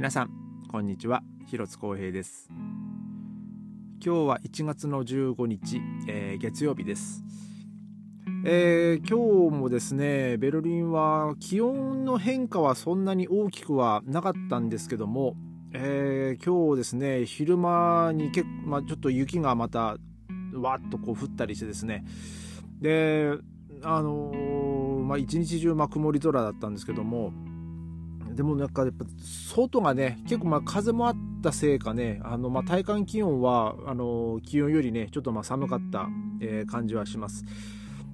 皆さんこんにちは。広津光平です。今日は1月の15日、えー、月曜日です。えー、今日もですねベルリンは気温の変化はそんなに大きくはなかったんですけども、えー、今日ですね昼間に結まあ、ちょっと雪がまたわっとこう降ったりしてですね。であの、まあ、一日中ま曇り空だったんですけどもでもなんかやっぱ外がね結構まあ風もあったせいかねあのまあ体感気温はあの気温よりねちょっとまあ寒かった、えー、感じはします。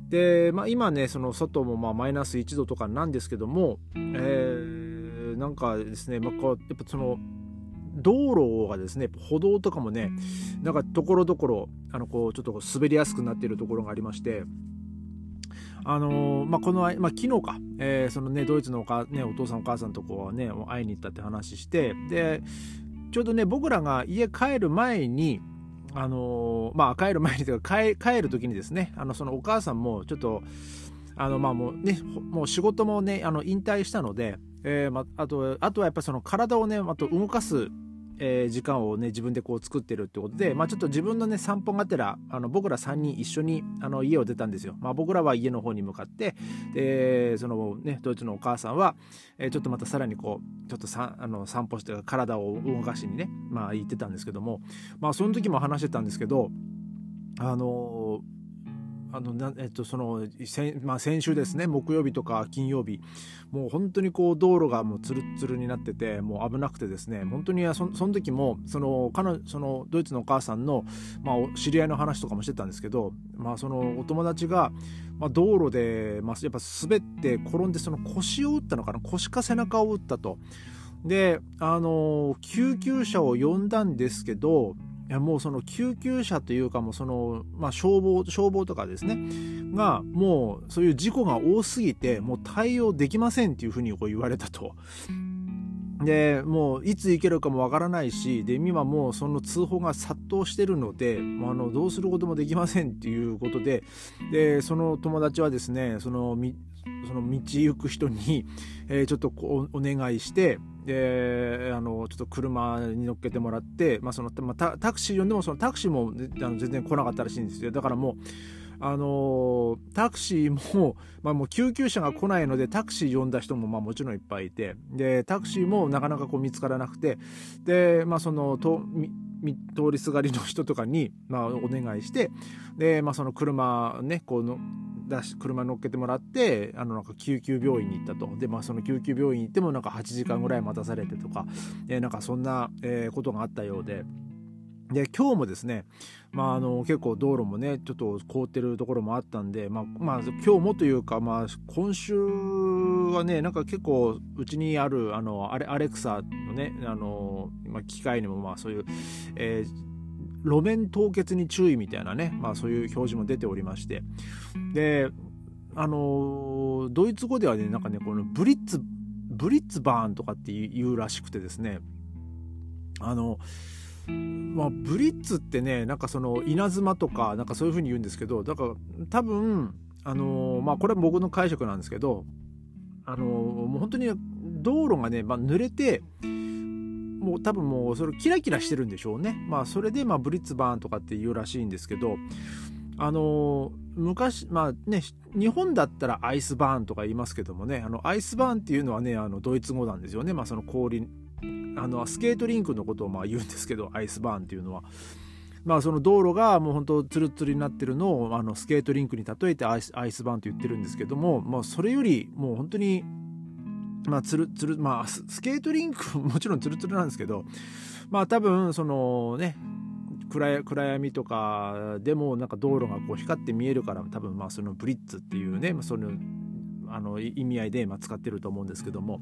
で、まあ、今ねその外もまあマイナス1度とかなんですけども、えー、なんかですね、まあ、こうやっぱその道路がですね歩道とかもねなんかところどころあのこうちょっと滑りやすくなっているところがありましてあのー、まあ、この、まあ、昨日か、えー、そのね、ドイツのおか、ね、お父さんお母さんとこうね、会いに行ったって話して、で、ちょうどね、僕らが家帰る前に、あのー、まあ、帰る前に というか、帰帰る時にですね、あの、そのお母さんもちょっと、あの、まあもうね、もう仕事もね、あの、引退したので、えー、まあ、あと、あとはやっぱその体をね、あと動かすえー、時間をね自分でこう作ってるってことで、まあ、ちょっと自分のね散歩がてらあの僕ら3人一緒にあの家を出たんですよ。まあ、僕らは家の方に向かってでそのねドイツのお母さんは、えー、ちょっとまたさらにこうちょっとさあの散歩して体を動かしにね、まあ、行ってたんですけどもまあその時も話してたんですけどあのーあのなえっとその先,、まあ、先週ですね木曜日とか金曜日もう本当にこう道路がもうつるつるになっててもう危なくてですね本当にそその時もその彼そのドイツのお母さんの、まあ、知り合いの話とかもしてたんですけど、まあ、そのお友達が、まあ、道路で、まあ、やっぱ滑って転んでその腰を打ったのかな腰か背中を打ったと。であの救急車を呼んだんですけどいやもうその救急車というかもうその、まあ、消防消防とかですねがもうそういう事故が多すぎてもう対応できませんっていうふうにこう言われたと。でもういつ行けるかもわからないしで今もうその通報が殺到してるので、あ、のどうすることもできませんっていうことででその友達はですねそのその道行く人に、えー、ちょっとお願いしてであのちょっと車に乗っけてもらって、まあそのまあ、タタクシー呼んでもそのタクシーもあの全然来なかったらしいんですよ。だからもうあのタクシーも、まあ、もう救急車が来ないのでタクシー呼んだ人もまあもちろんいっぱいいてでタクシーもなかなかこう見つからなくてで、まあ、そのと通りすがりの人とかに、まあ、お願いしてで、まあ、その車ねこうの出し車乗っけてもらってあのなんか救急病院に行ったとで、まあ、その救急病院行ってもなんか8時間ぐらい待たされてとか、えー、なんかそんな、えー、ことがあったようで。で今日もですね、まあ、あの結構道路もねちょっと凍ってるところもあったんで、まあまあ、今日もというか、まあ、今週はねなんか結構うちにあるあのアレアレクサのねあの、まあ、機械にもまあそういう、えー路面凍結に注意みたいなね、まあ、そういう表示も出ておりまして。であのドイツ語ではねなんかねこのブリッツブリッツバーンとかっていうらしくてですね。あのまあ、ブリッツってねなんかその稲妻とかなんかそういう風に言うんですけどだから多分あのまあこれは僕の解釈なんですけどあのもう本当に道路がね、まあ、濡れてもう多分もうそれキラキラしてるんでしょうね。まあそれでまあブリッツバーンとかっていうらしいんですけど、あの昔まあね日本だったらアイスバーンとか言いますけどもねあのアイスバーンっていうのはねあのドイツ語なんですよね。まあその氷あのスケートリンクのことをまあ言うんですけどアイスバーンっていうのは。まあその道路がもう本当ツルツルになってるのをあのスケートリンクに例えてアイスバーンと言ってるんですけども、まあ、それよりもう本当にまあ、つるつるまあ、スケートリンク もちろんつるつるなんですけど、まあ多分、そのね、暗暗闇とかでもなんか道路がこう光って見えるから多分まあそのブリッツっていうね、まあ、そのあの意味合いでまあ使ってると思うんですけども。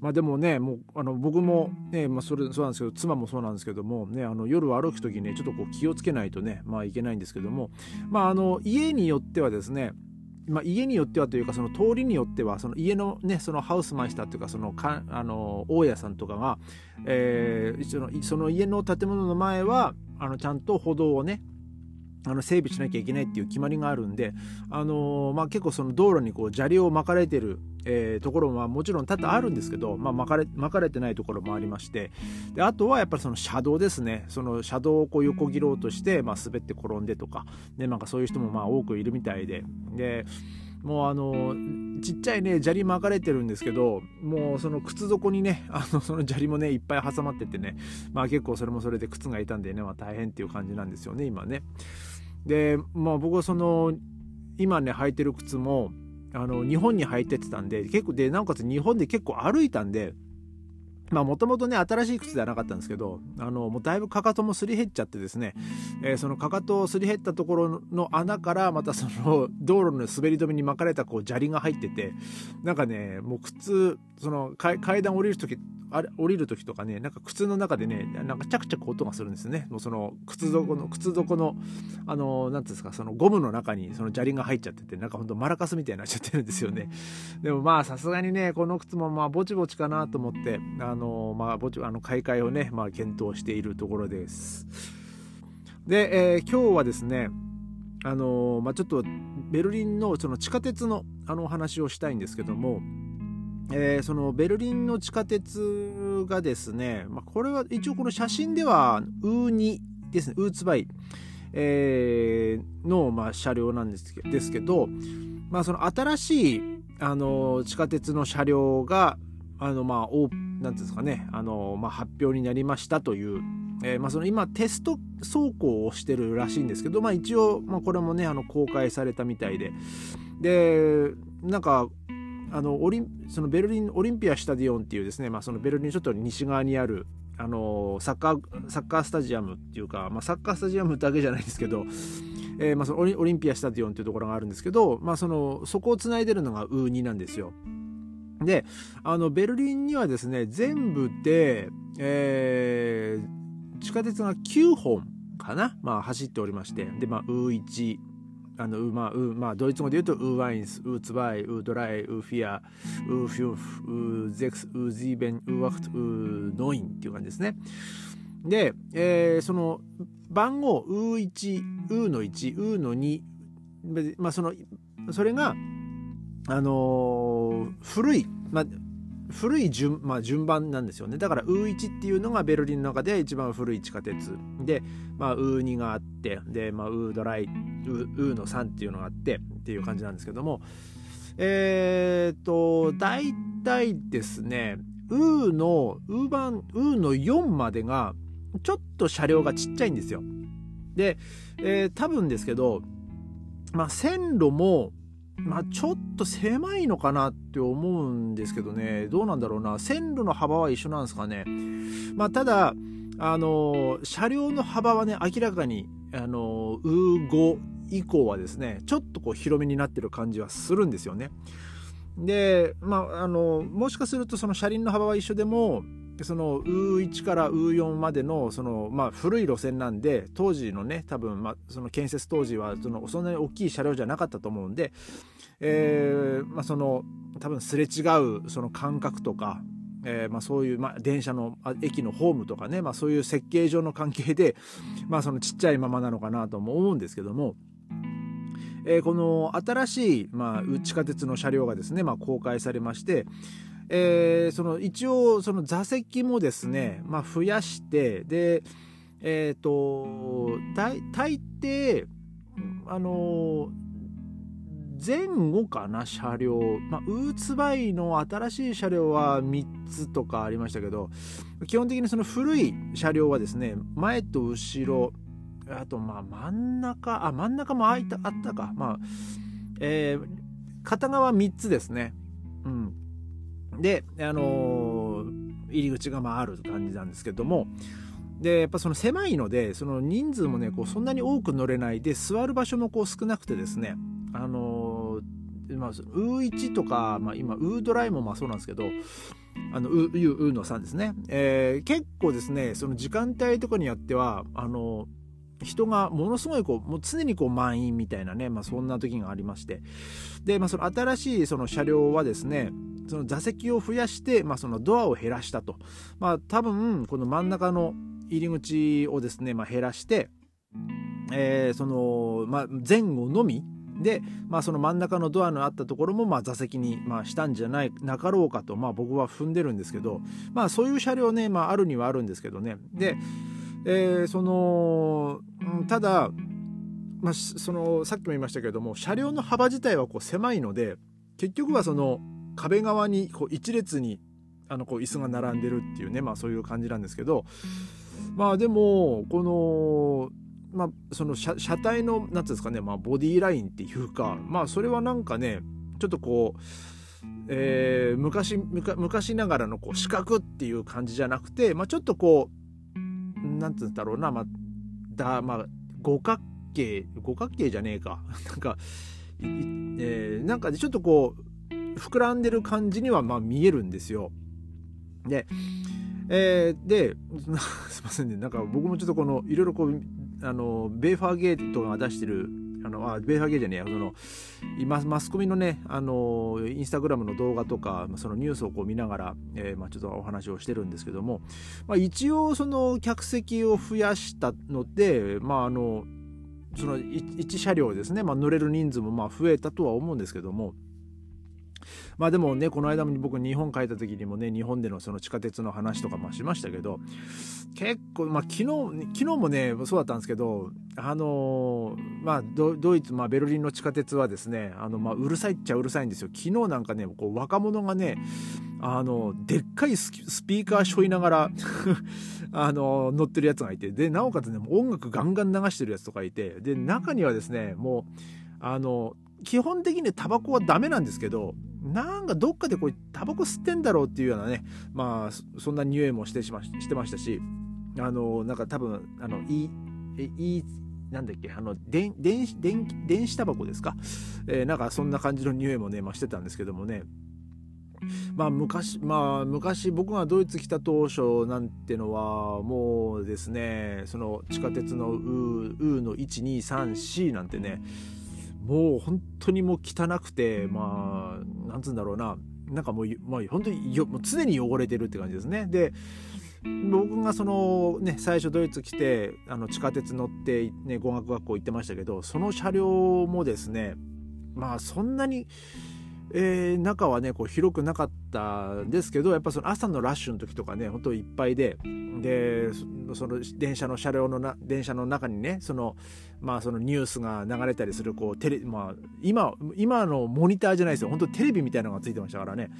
まあでもねもうあの僕もね、まあ、それそうなんですけど妻もそうなんですけども、ね、あの夜歩く時ねちょっとこう気をつけないとねまあいけないんですけども。まああの家によってはですねまあ、家によってはというかその通りによってはその家のねそのハウスマイスターというかそのかあの大家さんとかが、えー、そのその家の建物の前はあのちゃんと歩道をねあの整備しなきゃいけないっていう決まりがあるんで、あのー、まあ、結構その道路にこう砂利を巻かれてる、えー、ところはもちろん多々あるんですけど、まあ、巻かれ巻かれてないところもありまして。であとはやっぱりその車道ですね。その車道をこう横切ろうとして、まあ、滑って転んでとかでなんかそういう人もまあ多くいるみたいで。でもうあのちっちゃいね砂利巻かれてるんですけどもうその靴底にね あのその砂利もねいっぱい挟まっててねまあ結構それもそれで靴が傷んでね、まあ、大変っていう感じなんですよね今ね。でまあ僕はその今ね履いてる靴もあの日本に履いてってたんで結構でなおかつ日本で結構歩いたんでまあもともとね新しい靴ではなかったんですけどあのもうだいぶかかともすり減っちゃってですね、えー、そのかかとをすり減ったところの穴からまたその 道路の滑り止めに巻かれたこう砂利が入っててなんかねもう靴その階段降りる時あれ降りる時とかねなんか靴の中でねなんかチャクチャク音がするんですね。もうその靴底の靴底のあの何ていうんですかそのゴムの中にその砂利が入っちゃっててなんかほんとマラカスみたいになっちゃってるんですよね。でもまあさすがにねこの靴もまあぼちぼちかなと思ってあののまあぼちあの買い替えをねまあ検討しているところです。で、えー、今日はですねあのまあ、ちょっとベルリンのその地下鉄のあのお話をしたいんですけどもえー、そのベルリンの地下鉄がですね、まあ、これは一応この写真ではウーニですねウーツバイ、えー、の、まあ、車両なんですけですけど、まあ、その新しいあの地下鉄の車両があのまあなんですかね。あの、まあ、発表になりましたという、えーまあ、その今テスト走行をしてるらしいんですけど、まあ、一応、まあ、これもねあの公開されたみたいで。でなんかあのオリそのベルリンオリンピアスタディオンっていうですね、まあ、そのベルリンちょっと西側にあるあのサッカーサッカースタジアムっていうか、まあ、サッカースタジアムだけじゃないですけど、えーまあ、そのオリオリンピアスタディオンっていうところがあるんですけど、まあ、そのそこをつないでるのがウーニなんですよ。であのベルリンにはですね全部で、えー、地下鉄が9本かな、まあ、走っておりましてで、まあ、 U1あのまあ、まあ、ドイツ語で言うと U eins、U zwei、U drei、U vier、U fünf、U sechs、U sieben、U acht、U neun っていう感じですね。で、えー、その番号、 U1、U の1、U の2、まあ、その、それが、あのー、古い、まあ、古い順,、まあ、順番なんですよね。だからウー1っていうのがベルリンの中で一番古い地下鉄。で、まあ、ウー2があってで、まあ、ウードライウーの3っていうのがあってっていう感じなんですけども。えっ、と大体ですねウーのウー版ウーの4までがちょっと車両がちっちゃいんですよ。で、えー、多分ですけどまあ線路もまあ、ちょっと狭いのかなって思うんですけどね。どうなんだろうな。線路の幅は一緒なんですかね、まあ、ただあの車両の幅はね明らかにあのウー5以降はですねちょっとこう広めになってる感じはするんですよね。でまああのもしかするとその車輪の幅は一緒でもそのウー1からウー4までのその、まあ、古い路線なんで当時のね多分、まあ、その建設当時はそのそんなに大きい車両じゃなかったと思うんで、えーまあ、その多分すれ違うその感覚とか、えーまあ、そういう、まあ、電車の駅のホームとかね、まあ、そういう設計上の関係で、まあ、そのちっちゃいままなのかなとも思うんですけども。えー、この新しい、まあ、地下鉄の車両がですね、まあ、公開されまして、えー、その一応その座席もですね、まあ、増やしてでえっ、ー、と大抵あの前後かな車両、まあ、ウーツバイの新しい車両は3つとかありましたけど基本的にその古い車両はですね前と後ろあとまあ真ん中あ真ん中もあったあったか。まあえー、片側3つですね。うんで、あのー、入り口がまあある感じなんですけどもでやっぱその狭いのでその人数もねこうそんなに多く乗れないで座る場所もこう少なくてですねあのー、まあ、ウー1とか、まあ、今ウードライもまあそうなんですけどあのウーウーの3ですね、えー、結構ですねその時間帯とかによってはあの人がものすごいこうもう常にこう満員みたいなね、まあ、そんな時がありまして。で、まあ、その新しいその車両はですねその座席を増やして、まあ、そのドアを減らしたと。まあ、多分、この真ん中の入り口をですね、まあ、減らして、えー、その、まあ、前後のみで、まあ、その真ん中のドアのあったところもまあ座席にまあしたんじゃないなかろうかとまあ僕は踏んでるんですけど、まあ、そういう車両ね、まあ、あるにはあるんですけどねで、えー、そのただ、まあ、そのさっきも言いましたけれども車両の幅自体はこう狭いので結局はその壁側にこう一列にあのこう椅子が並んでるっていうねまあそういう感じなんですけどまあでもこのまあ、その車車体の何ていうんですかね、まあ、ボディーラインっていうかまあそれはなんかねちょっとこう、えー、昔昔ながらのこう四角っていう感じじゃなくて、まあ、ちょっとこう何て言うんだろうな、まあだまあ、五角形五角形じゃねえか。なんか、えー、なんかちょっとこう膨らんでる感じにはまあ見えるんですよ。でえー、で すいませんね。なんか僕もちょっとこのいろいろこうあのベーファーゲートが出してるあのあベーファーゲートじゃねえや。その今マスコミのねあのインスタグラムの動画とかそのニュースをこう見ながら、えー、まあ、ちょっとお話をしてるんですけども、まあ、一応その客席を増やしたのでまああのその1車両ですね、まあ、乗れる人数もまあ増えたとは思うんですけども。まあでもねこの間も僕日本帰った時にもね日本でのその地下鉄の話とかもしましたけど結構まあ昨日昨日もねそうだったんですけどあのまあドイツ、まあ、ベルリンの地下鉄はですねあの、まあ、うるさいっちゃうるさいんですよ。昨日なんかねこう若者がねあのでっかいスピーカーしょいながら あの乗ってるやつがいてでなおかつね音楽ガンガン流してるやつとかいてで中にはですねもうあの基本的にタバコはダメなんですけどなんかどっかでこうタバコ吸ってんだろうっていうようなねまあそんな匂いもしてしましてましたしあのなんか多分あのいいいいなんだっけあの電電電電子タバコですか、えー、なんかそんな感じの匂いもね、まあ、してたんですけどもね。まあ昔まあ昔僕がドイツ来た当初なんてのはもうですねその地下鉄のウーの 123C なんてねもう本当にもう汚くてまあなんつうんだろうな。なんかもう、まあ、本当によもう常に汚れてるって感じですね。で僕がそのね最初ドイツ来てあの地下鉄乗って、ね、語学学校行ってましたけどその車両もですねまあそんなにえー、中はねこう広くなかったんですけどやっぱその朝のラッシュの時とかね本当いっぱいででその電車の車両のな電車の中にねその,、まあ、そのニュースが流れたりするこうテレ、まあ、今今のモニターじゃないですよ。本当テレビみたいなのがついてましたからね。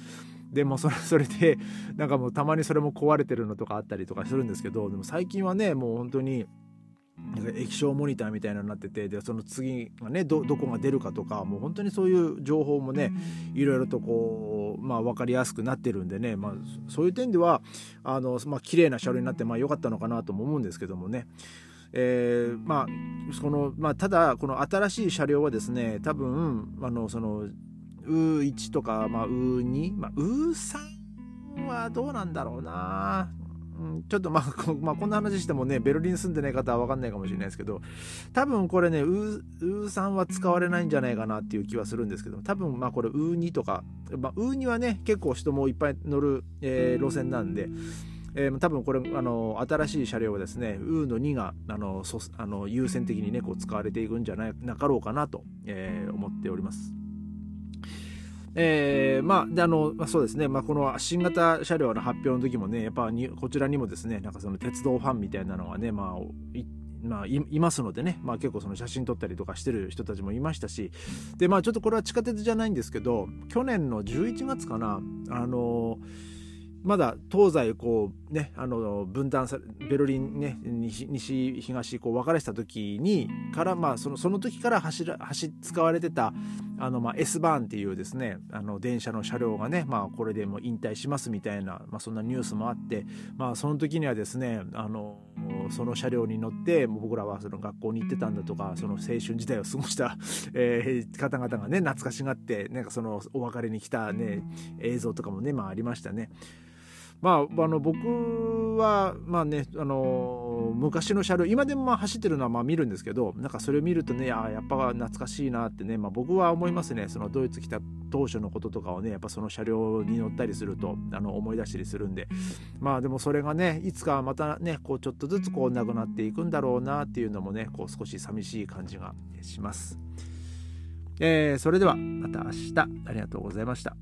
でもそれ それでなんかもうたまにそれも壊れてるのとかあったりとかするんですけどでも最近はねもう本当になんか液晶モニターみたいなのになっててでその次がねどこが出るかとかもう本当にそういう情報もねいろいろとこう、まあ、分かりやすくなってるんでね、まあ、そういう点ではあの、まあ綺麗な車両になってまあ良かったのかなとも思うんですけどもね。えー、まあそのまあ、ただこの新しい車両はですね多分あのその U1 とか、まあ、U2、まあ、U3 はどうなんだろうなちょっとまあ、まあ、こんな話してもね、ベルリン住んでない方は分かんないかもしれないですけど、多分これね、ウーさんは使われないんじゃないかなっていう気はするんですけど、多分まあこれウー2とか、まあ、ウー2はね、結構人もいっぱい乗る、えー、路線なんで、えー、多分これあの新しい車両はですね、ウーの2があのそあの優先的にね、こう使われていくんじゃないなかろうかなと、えー、思っております。えー、まあ、であの、まあ、そうですね、まあ、この新型車両の発表の時もね、やっぱにこちらにもですね、なんかその鉄道ファンみたいなのがね、まあ、いまあ、いますのでね、まあ、結構その写真撮ったりとかしてる人たちもいましたし。でまあちょっとこれは地下鉄じゃないんですけど去年の11月かな。あのーまだ東西こうねあの分断されベルリンね西東こう分かれてた時にからまあそのその時から走ら走使われてたあのまあ S バーンっていうですねあの電車の車両がねまあこれでも引退しますみたいなまあそんなニュースもあってまあその時にはですねあのその車両に乗って僕らはその学校に行ってたんだとかその青春時代を過ごした、えー、方々がね懐かしがってなんかそのお別れに来たね映像とかもねまあありましたね。まあ、あの僕はまあねあの昔の車両今でもまあ走ってるのはまあ見るんですけどなんかそれを見るとねあやっぱ懐かしいなってね、まあ、僕は思いますねそのドイツ来た当初のこととかをねやっぱその車両に乗ったりするとあの思い出したりするんでまあでもそれがねいつかまたねこうちょっとずつこうなくなっていくんだろうなっていうのもねこう少し寂しい感じがします。えー、それではまた明日ありがとうございました。